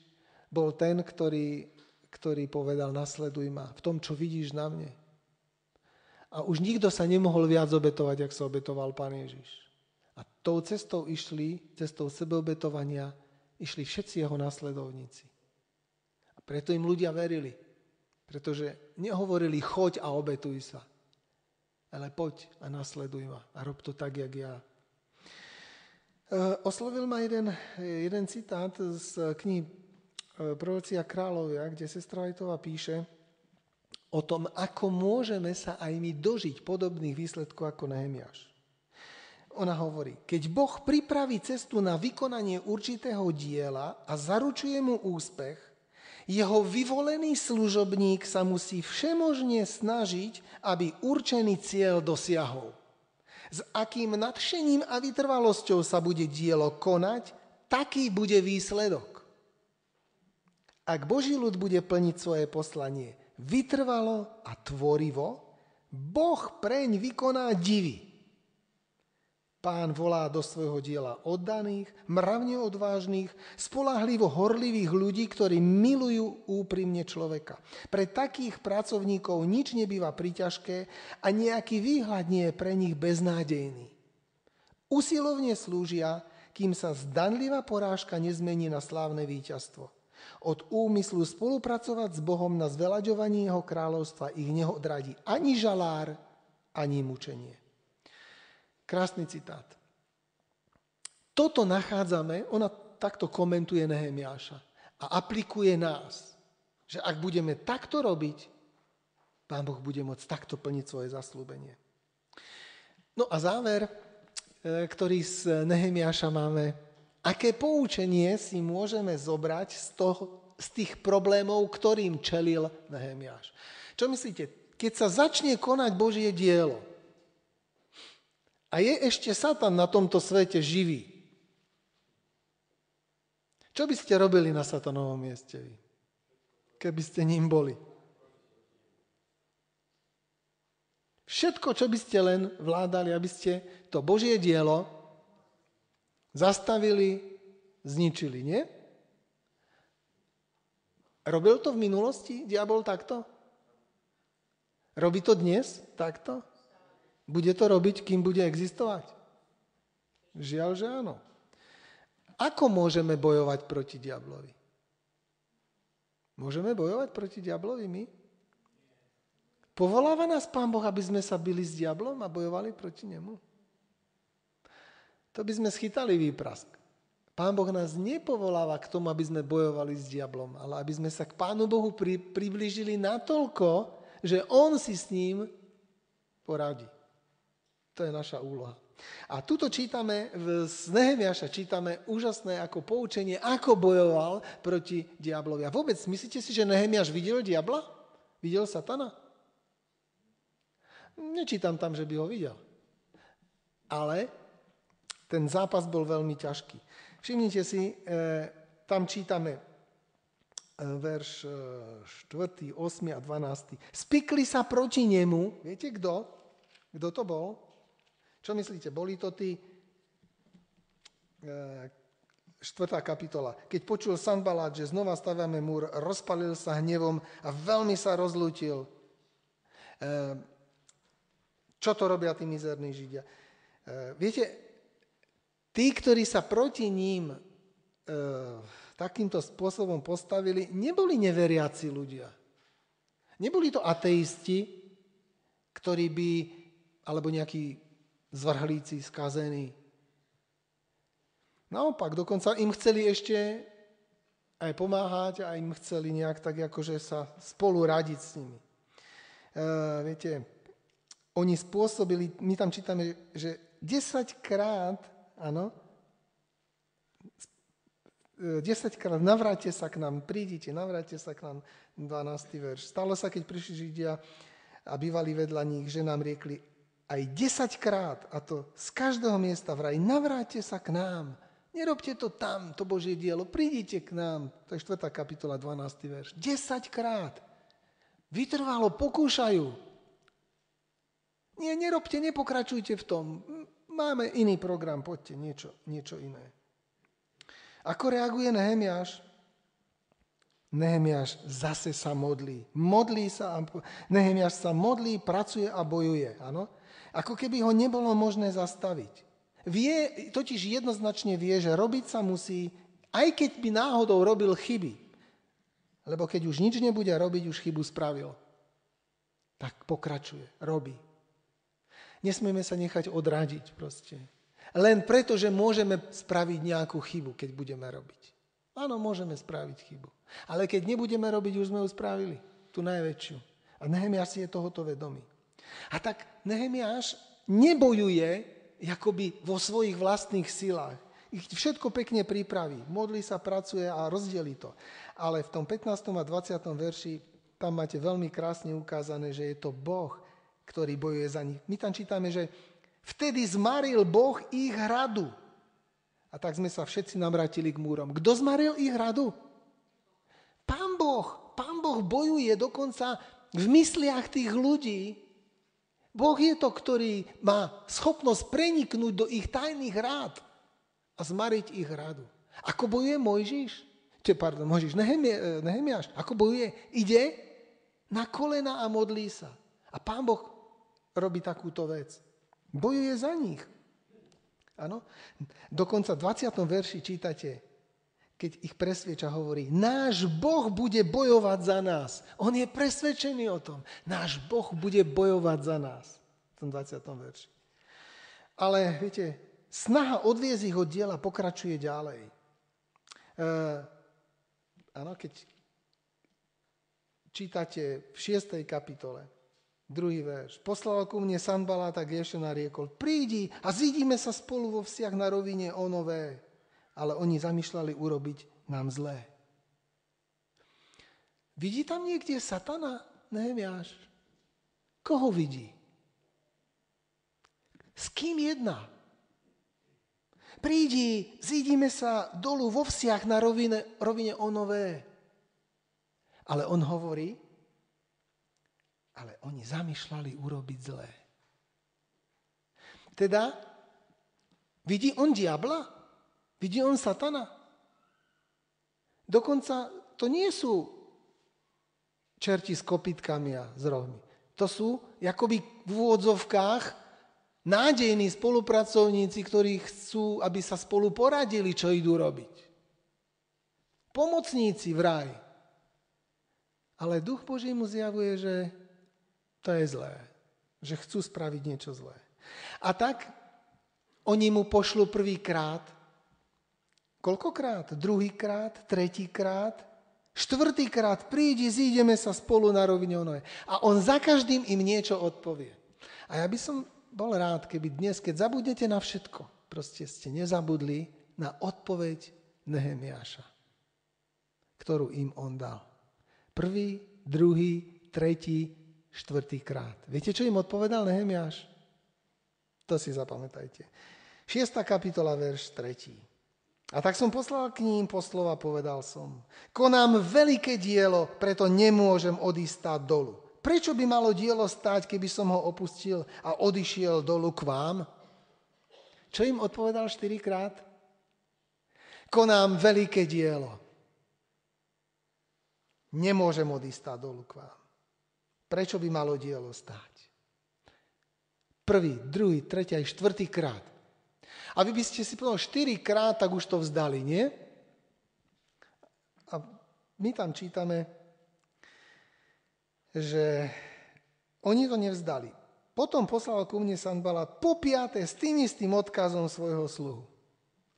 bol ten, ktorý, ktorý povedal, nasleduj ma v tom, čo vidíš na mne. A už nikto sa nemohol viac obetovať, ak sa obetoval Pán Ježiš. A tou cestou išli, cestou sebeobetovania, išli všetci jeho následovníci. A preto im ľudia verili. Pretože nehovorili choď a obetuj sa. Ale poď a nasleduj ma a rob to tak, jak ja. Eh, oslovil ma jeden, jeden citát z knihy eh, Prorocia kráľovia, kde sestra Vajtová píše, o tom, ako môžeme sa aj my dožiť podobných výsledkov ako Nehemiáš. Ona hovorí, keď Boh pripraví cestu na vykonanie určitého diela a zaručuje mu úspech, jeho vyvolený služobník sa musí všemožne snažiť, aby určený cieľ dosiahol. S akým nadšením a vytrvalosťou sa bude dielo konať, taký bude výsledok. Ak Boží ľud bude plniť svoje poslanie vytrvalo a tvorivo, Boh preň vykoná divy. Pán volá do svojho diela oddaných, mravne odvážnych, spolahlivo horlivých ľudí, ktorí milujú úprimne človeka. Pre takých pracovníkov nič nebýva priťažké a nejaký výhľad nie je pre nich beznádejný. Usilovne slúžia, kým sa zdanlivá porážka nezmení na slávne víťazstvo. Od úmyslu spolupracovať s Bohom na zvelaďovaní Jeho kráľovstva ich neodradí ani žalár, ani mučenie. Krásny citát. Toto nachádzame, ona takto komentuje Nehemiáša a aplikuje nás, že ak budeme takto robiť, Pán Boh bude môcť takto plniť svoje zaslúbenie. No a záver, e, ktorý z Nehemiáša máme, aké poučenie si môžeme zobrať z, toho, z tých problémov, ktorým čelil Nehemiáš. Čo myslíte? Keď sa začne konať Božie dielo, a je ešte Satan na tomto svete živý. Čo by ste robili na Satanovom mieste vy? Keby ste ním boli. Všetko, čo by ste len vládali, aby ste to Božie dielo zastavili, zničili, nie? Robil to v minulosti diabol takto? Robí to dnes takto? Bude to robiť, kým bude existovať? Žiaľ, že áno. Ako môžeme bojovať proti diablovi? Môžeme bojovať proti diablovi my? Povoláva nás Pán Boh, aby sme sa byli s diablom a bojovali proti nemu? To by sme schytali výprask. Pán Boh nás nepovoláva k tomu, aby sme bojovali s diablom, ale aby sme sa k Pánu Bohu pri, priblížili natoľko, že On si s ním poradí. To je naša úloha. A tuto čítame, z Nehemiaša čítame úžasné ako poučenie, ako bojoval proti diablovi. A vôbec, myslíte si, že Nehemiaš videl diabla? Videl satana? Nečítam tam, že by ho videl. Ale ten zápas bol veľmi ťažký. Všimnite si, e, tam čítame e, verš 4., e, 8. a 12. Spikli sa proti nemu, viete kto? Kto to bol? Čo myslíte, boli to tí? E, štvrtá kapitola. Keď počul Sanbalát, že znova staviame múr, rozpalil sa hnevom a veľmi sa rozlútil. E, čo to robia tí mizerní Židia? E, viete, tí, ktorí sa proti ním takýmto spôsobom postavili, neboli neveriaci ľudia. Neboli to ateisti, ktorí by, alebo nejakí zvrhlíci, skazení. Naopak, dokonca im chceli ešte aj pomáhať a im chceli nejak tak akože sa spolu radiť s nimi. E, viete, oni spôsobili, my tam čítame, že 10 krát, áno, 10 krát navráte sa k nám, prídite, navráte sa k nám, 12. verš. Stalo sa, keď prišli Židia a bývali vedľa nich, že nám riekli, aj 10 krát, a to z každého miesta vraj, navráte sa k nám. Nerobte to tam, to Božie dielo, prídite k nám. To je 4. kapitola, 12. verš. 10 krát. Vytrvalo, pokúšajú. Nie, nerobte, nepokračujte v tom. Máme iný program, poďte, niečo, niečo iné. Ako reaguje Nehemiáš? Nehemiáš zase sa modlí. Modlí sa, Nehemiáš sa modlí, pracuje a bojuje. Áno? Ako keby ho nebolo možné zastaviť. Vie, totiž jednoznačne vie, že robiť sa musí, aj keď by náhodou robil chyby. Lebo keď už nič nebude robiť, už chybu spravil. Tak pokračuje, robí. Nesmieme sa nechať odradiť proste. Len preto, že môžeme spraviť nejakú chybu, keď budeme robiť. Áno, môžeme spraviť chybu. Ale keď nebudeme robiť, už sme ju spravili. Tú najväčšiu. A Nehemiáš si je tohoto vedomý. A tak Nehemiáš nebojuje akoby vo svojich vlastných silách. Ich všetko pekne pripraví, modlí sa, pracuje a rozdelí to. Ale v tom 15. a 20. verši tam máte veľmi krásne ukázané, že je to Boh, ktorý bojuje za nich. My tam čítame, že vtedy zmaril Boh ich hradu. A tak sme sa všetci navratili k múrom. Kto zmaril ich hradu? Pán Boh. Pán Boh bojuje dokonca v mysliach tých ľudí. Boh je to, ktorý má schopnosť preniknúť do ich tajných rád a zmariť ich radu. Ako bojuje Mojžiš? Če, pardon, Mojžiš, Nehemia, Nehemiáš. Ako bojuje? Ide na kolena a modlí sa. A pán Boh robí takúto vec. Bojuje za nich. Áno? Dokonca v 20. verši čítate, keď ich presvieča, hovorí, náš Boh bude bojovať za nás. On je presvedčený o tom. Náš Boh bude bojovať za nás. V tom 20. verši. Ale viete, snaha odviezť ich od diela pokračuje ďalej. E, áno, keď čítate v 6. kapitole, druhý verš, poslal ku mne Sanbala, tak ešte nariekol, prídi a zídime sa spolu vo vzťah na rovine o nové. Ale oni zamýšľali urobiť nám zlé. Vidí tam niekde satana? Nehemiáš. Koho vidí? S kým jedná? Prídi, zídime sa dolu vo vzťah na rovine, rovine nové. Ale on hovorí, ale oni zamýšľali urobiť zlé. Teda, vidí on diabla? Vidí on satana? Dokonca to nie sú čerti s kopitkami a s rohmi. To sú, akoby v úvodzovkách, nádejní spolupracovníci, ktorí chcú, aby sa spolu poradili, čo idú robiť. Pomocníci v raj. Ale duch Boží mu zjavuje, že to je zlé. Že chcú spraviť niečo zlé. A tak oni mu pošlu prvýkrát. Koľkokrát? Druhýkrát? Tretíkrát? Štvrtýkrát prídi, zídeme sa spolu na rovine onoje. A on za každým im niečo odpovie. A ja by som bol rád, keby dnes, keď zabudnete na všetko, proste ste nezabudli na odpoveď Nehemiáša, ktorú im on dal. Prvý, druhý, tretí, štvrtý krát. Viete, čo im odpovedal Nehemiáš? To si zapamätajte. 6. kapitola, verš 3. A tak som poslal k ním poslova, povedal som. Konám veľké dielo, preto nemôžem odísť dolu. Prečo by malo dielo stáť, keby som ho opustil a odišiel dolu k vám? Čo im odpovedal štyrikrát? Konám veľké dielo. Nemôžem odísť dolu k vám. Prečo by malo dielo stáť? Prvý, druhý, tretí aj štvrtý krát. A vy by ste si povedali krát, tak už to vzdali, nie? A my tam čítame, že oni to nevzdali. Potom poslal ku mne Sanbala po piaté s tým istým odkazom svojho sluhu.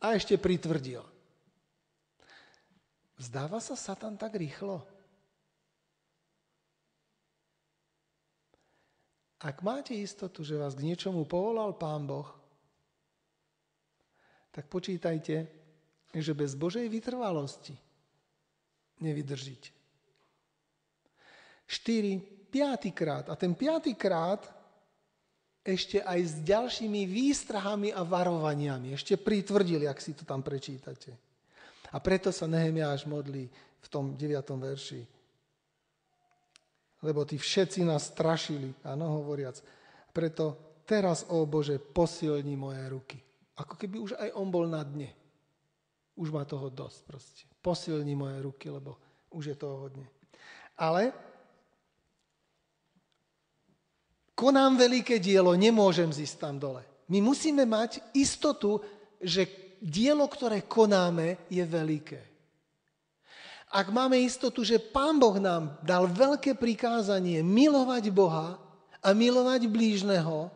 A ešte pritvrdil. Zdáva sa Satan tak rýchlo? Ak máte istotu, že vás k niečomu povolal Pán Boh, tak počítajte, že bez Božej vytrvalosti nevydržíte. 4, 5 krát. A ten 5 krát ešte aj s ďalšími výstrahami a varovaniami. Ešte pritvrdili, ak si to tam prečítate. A preto sa Nehemiáš modlí v tom 9. verši. Lebo tí všetci nás strašili, áno, hovoriac. Preto teraz, ó Bože, posilni moje ruky. Ako keby už aj on bol na dne. Už má toho dosť proste. Posilni moje ruky, lebo už je toho hodne. Ale konám veľké dielo, nemôžem zísť tam dole. My musíme mať istotu, že dielo, ktoré konáme, je veľké. Ak máme istotu, že Pán Boh nám dal veľké prikázanie milovať Boha a milovať blížneho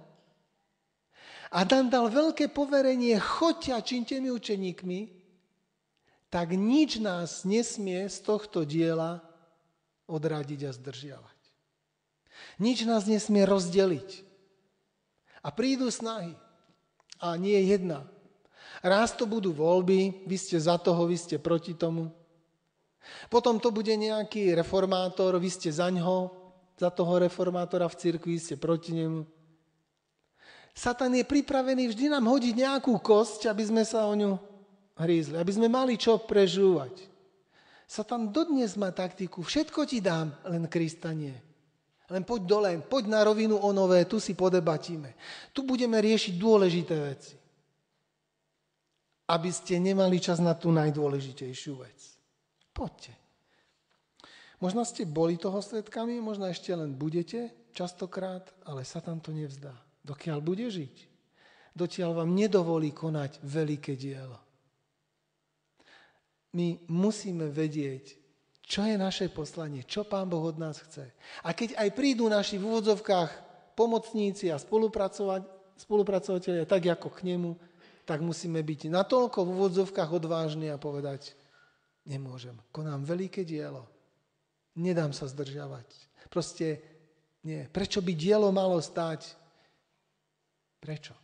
a nám dal veľké poverenie choďte a činte mi učeníkmi, tak nič nás nesmie z tohto diela odradiť a zdržiavať. Nič nás nesmie rozdeliť. A prídu snahy. A nie jedna. Raz to budú voľby, vy ste za toho, vy ste proti tomu. Potom to bude nejaký reformátor, vy ste za ňo, za toho reformátora v cirkvi, ste proti nemu. Satan je pripravený vždy nám hodiť nejakú kosť, aby sme sa o ňu hrízli, aby sme mali čo prežúvať. Satan dodnes má taktiku, všetko ti dám, len Krista nie. Len poď dole, poď na rovinu o nové, tu si podebatíme. Tu budeme riešiť dôležité veci. Aby ste nemali čas na tú najdôležitejšiu vec. Poďte. Možno ste boli toho svetkami, možno ešte len budete častokrát, ale Satan to nevzdá. Dokiaľ bude žiť, dotiaľ vám nedovolí konať veľké dielo. My musíme vedieť, čo je naše poslanie, čo Pán Boh od nás chce. A keď aj prídu naši v úvodzovkách pomocníci a spolupracovateľia tak ako k nemu, tak musíme byť natoľko v úvodzovkách odvážni a povedať, nemôžem, konám veľké dielo, nedám sa zdržiavať. Proste nie. Prečo by dielo malo stáť Prečo?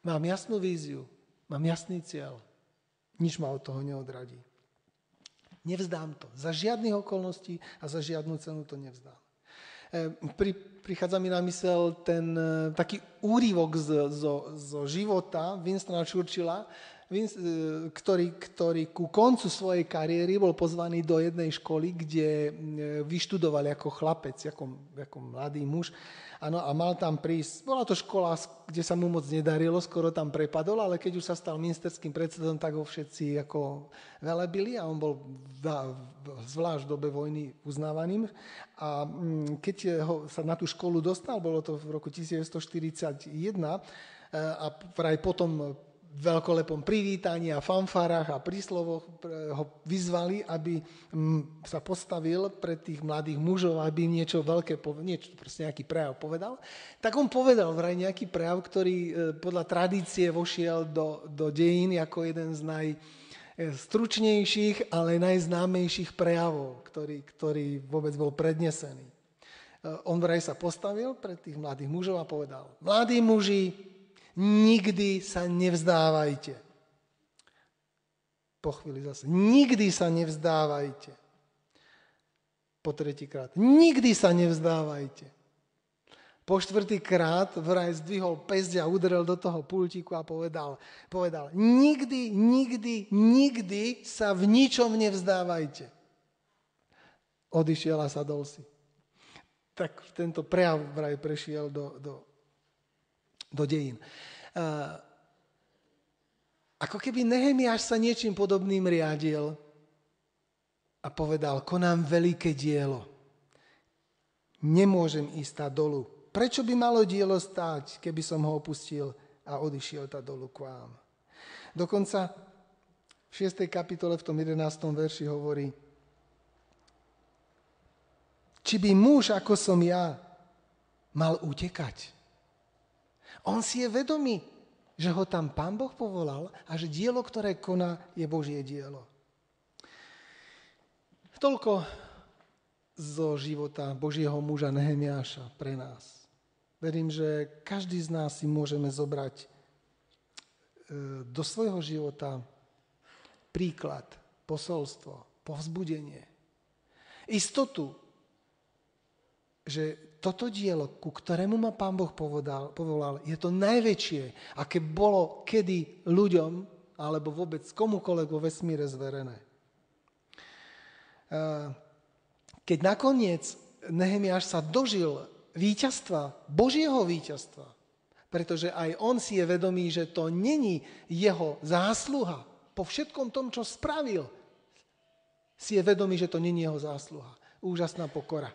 Mám jasnú víziu, mám jasný cieľ. Nič ma od toho neodradí. Nevzdám to. Za žiadnych okolností a za žiadnu cenu to nevzdám. E, pri, prichádza mi na mysel ten e, taký úrivok z, zo, zo života Winstona Churchilla, ktorý, ktorý ku koncu svojej kariéry bol pozvaný do jednej školy, kde e, vyštudoval ako chlapec, ako, ako mladý muž. Ano, a mal tam prísť. Bola to škola, kde sa mu moc nedarilo, skoro tam prepadol, ale keď už sa stal ministerským predsedom, tak ho všetci ako velebili a on bol zvlášť v dobe vojny uznávaným. A mm, keď ho, sa na tú školu dostal, bolo to v roku 1941, e, a vraj potom veľkolepom privítaní a fanfárach a príslovoch ho vyzvali, aby mm, sa postavil pred tých mladých mužov, aby im niečo veľké, niečo, proste nejaký prejav povedal. Tak on povedal vraj nejaký prejav, ktorý e, podľa tradície vošiel do, do dejín ako jeden z najstručnejších, ale najznámejších prejavov, ktorý, ktorý vôbec bol prednesený. E, on vraj sa postavil pred tých mladých mužov a povedal, mladí muži, nikdy sa nevzdávajte. Po chvíli zase, nikdy sa nevzdávajte. Po tretíkrát, nikdy sa nevzdávajte. Po štvrtýkrát vraj zdvihol pesť a udrel do toho pultíku a povedal, povedal, nikdy, nikdy, nikdy sa v ničom nevzdávajte. Odišiel a sadol si. Tak tento prejav vraj prešiel do, do do dejín. Ako keby Nehemiáš sa niečím podobným riadil a povedal, konám veľké dielo. Nemôžem ísť tá dolu. Prečo by malo dielo stáť, keby som ho opustil a odišiel tá dolu k vám? Dokonca v 6. kapitole v tom 11. verši hovorí, či by muž ako som ja mal utekať. On si je vedomý, že ho tam Pán Boh povolal a že dielo, ktoré koná, je Božie dielo. Toľko zo života Božieho muža Nehemiáša pre nás. Verím, že každý z nás si môžeme zobrať e, do svojho života príklad, posolstvo, povzbudenie. Istotu, že toto dielo, ku ktorému ma Pán Boh povedal, povolal, je to najväčšie, aké bolo kedy ľuďom, alebo vôbec komukoľvek vo vesmíre zverené. Keď nakoniec Nehemiáš sa dožil víťazstva, Božieho víťazstva, pretože aj on si je vedomý, že to není jeho zásluha. Po všetkom tom, čo spravil, si je vedomý, že to není jeho zásluha. Úžasná pokora.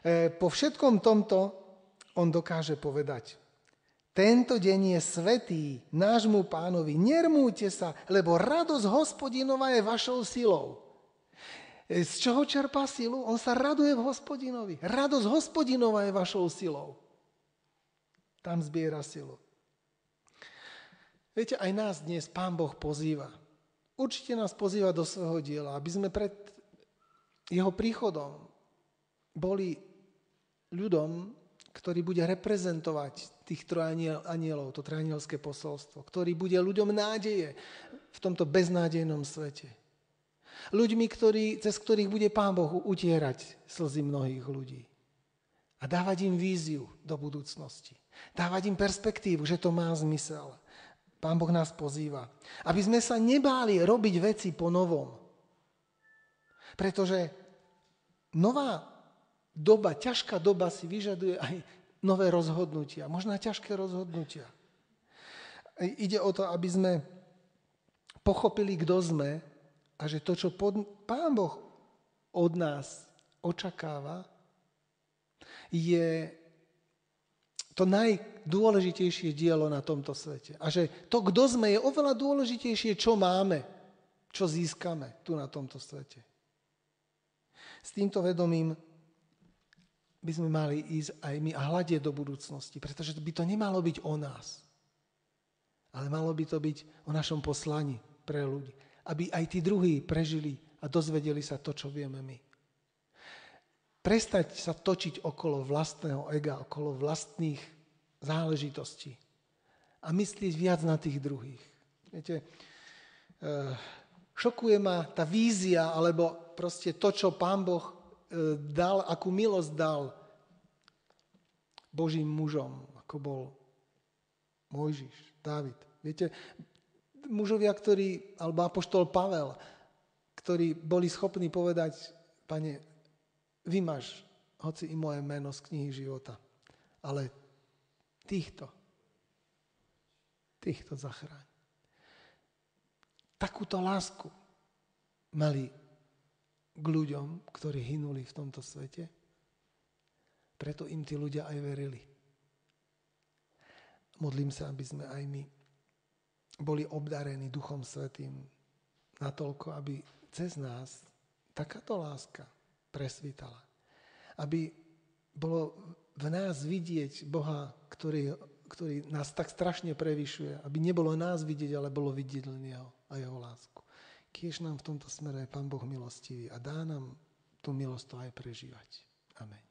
E, po všetkom tomto on dokáže povedať, tento deň je svetý nášmu pánovi, nermúte sa, lebo radosť hospodinova je vašou silou. E, z čoho čerpá silu? On sa raduje v hospodinovi. Radosť hospodinova je vašou silou. Tam zbiera silu. Viete, aj nás dnes Pán Boh pozýva. Určite nás pozýva do svojho diela, aby sme pred jeho príchodom boli ľudom, ktorý bude reprezentovať tých trojanielov, to trojanielské posolstvo, ktorý bude ľuďom nádeje v tomto beznádejnom svete. Ľuďmi, ktorý, cez ktorých bude Pán Boh utierať slzy mnohých ľudí. A dávať im víziu do budúcnosti. Dávať im perspektívu, že to má zmysel. Pán Boh nás pozýva. Aby sme sa nebáli robiť veci po novom. Pretože nová doba, ťažká doba si vyžaduje aj nové rozhodnutia. Možná ťažké rozhodnutia. Ide o to, aby sme pochopili, kto sme a že to, čo pod, Pán Boh od nás očakáva, je to najdôležitejšie dielo na tomto svete. A že to, kto sme, je oveľa dôležitejšie, čo máme, čo získame tu na tomto svete. S týmto vedomím by sme mali ísť aj my a hľadieť do budúcnosti, pretože by to nemalo byť o nás, ale malo by to byť o našom poslani pre ľudí aby aj tí druhí prežili a dozvedeli sa to, čo vieme my. Prestať sa točiť okolo vlastného ega, okolo vlastných záležitostí a myslieť viac na tých druhých. Viete, eh, šokuje ma tá vízia, alebo proste to, čo Pán Boh dal, akú milosť dal Božím mužom, ako bol Mojžiš, Dávid. Viete, mužovia, ktorí, alebo apoštol Pavel, ktorí boli schopní povedať, pane, vymaž hoci i moje meno z knihy života. Ale týchto, týchto zachráň. Takúto lásku mali k ľuďom, ktorí hynuli v tomto svete. Preto im tí ľudia aj verili. Modlím sa, aby sme aj my boli obdarení Duchom Svetým natoľko, aby cez nás takáto láska presvítala. Aby bolo v nás vidieť Boha, ktorý, ktorý nás tak strašne prevyšuje. Aby nebolo nás vidieť, ale bolo vidieť len Jeho a Jeho lásku. Kiež nám v tomto smere Pán Boh milostivý a dá nám tú milosť to aj prežívať. Amen.